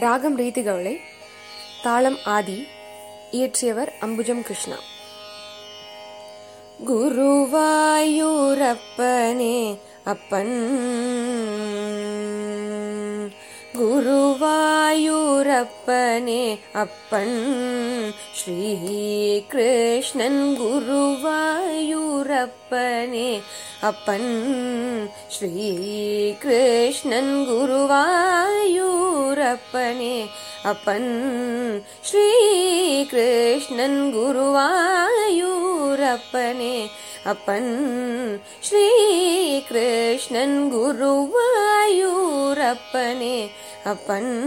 ராகம் ரீதி கவலை தாளம் ஆதி இயற்றியவர் அம்புஜம் கிருஷ்ணா. குருவாயூரப்பனே அப்பன் குருவாயூரப்பனே அப்பன் ஸ்ரீ கிருஷ்ணன் குருவாயூரப்பனே அப்பன் ஸ்ரீ கிருஷ்ணன் குருவாயூரப்பனே அப்பன் ஸ்ரீ கிருஷ்ணன் குருவாயூரப்பனே அப்பன் ஸ்ரீ கிருஷ்ணன் குருவாயூரப்பனே அப்பன்.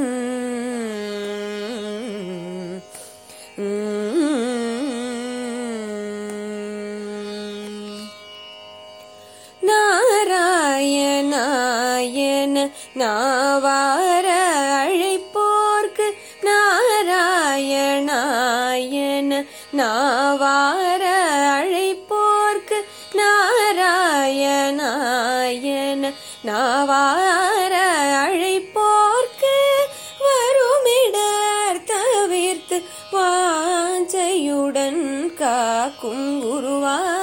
நாராயணாயன நாவார அழைப்போர்க்கு. நாராயணாயன நாவார அழைப்போர்க்கு. நாராயணாயன நாவார தவிர்த்து வாஞ்சையுடன் காக்கும் குருவாயூரப்பனே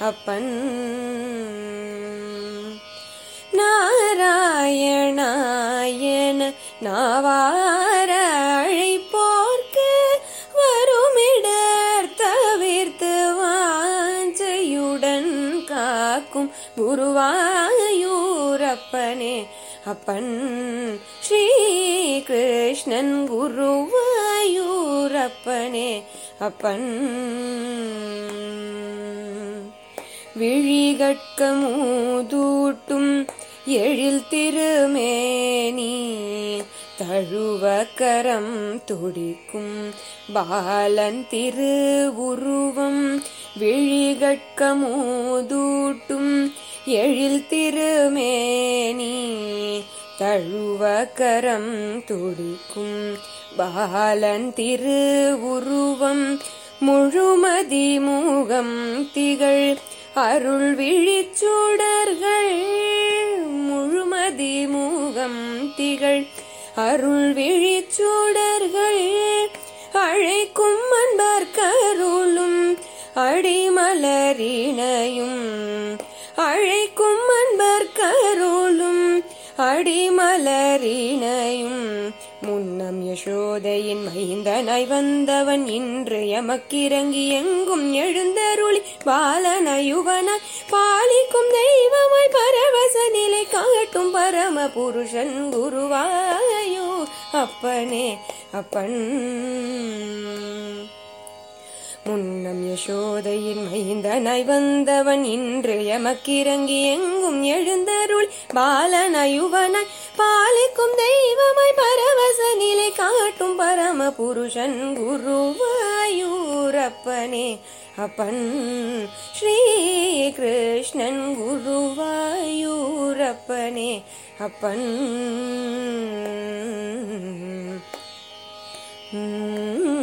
அப்பன். நாராயணாயன நாவார அழைப்போர்க்கு வருமிடர் தவிர்த்து வாஞ்சையுடன் காக்கும் குருவாயூரப்பனே அப்பன் ஸ்ரீ கிருஷ்ணன் குருவாயூரப்பனே அப்பன். விழிகட்கமூதூட்டும் எழில் திருமேனி தழுவக்கரம் துடிக்கும் பாலன் திருவுருவம். விழிகட்கமூதூட்டும் எழில் திருமேனி தழுவகரம் துடிக்கும் பாலன் திருவுருவம் முழுமதி மூகம் திகழ் அருள் விழிச்சுடர்கள் முழுமதி மூகம் திகழ் அருள் விழிச்சுடர்கள் அழைக்கும் அன்பர் கருளும் அடிமலரினையும் முன்னம் யசோதையின் மைந்தனாய் வந்தவன் இன்று எமக்கிறங்கி எங்கும் எழுந்தருளி பாலனயுவனாய் பாலிக்கும் தெய்வமாய் பரவச நிலை காட்டும் பரம புருஷன் குருவாயோ. அப்பனே அப்பன். முன்னம் யசோதையின் மைந்தனாய் வந்தவன் இன்று எமக்கிறங்கி எங்கும் எழுந்தருள் பாலனயுவனாய் பாலிக்கும் தெய்வமாய் பரவச நிலை காட்டும் பரம புருஷன் குருவாயூரப்பனே. அப்பன் ஸ்ரீ கிருஷ்ணன் குருவாயூரப்பனே. அப்பன் உம்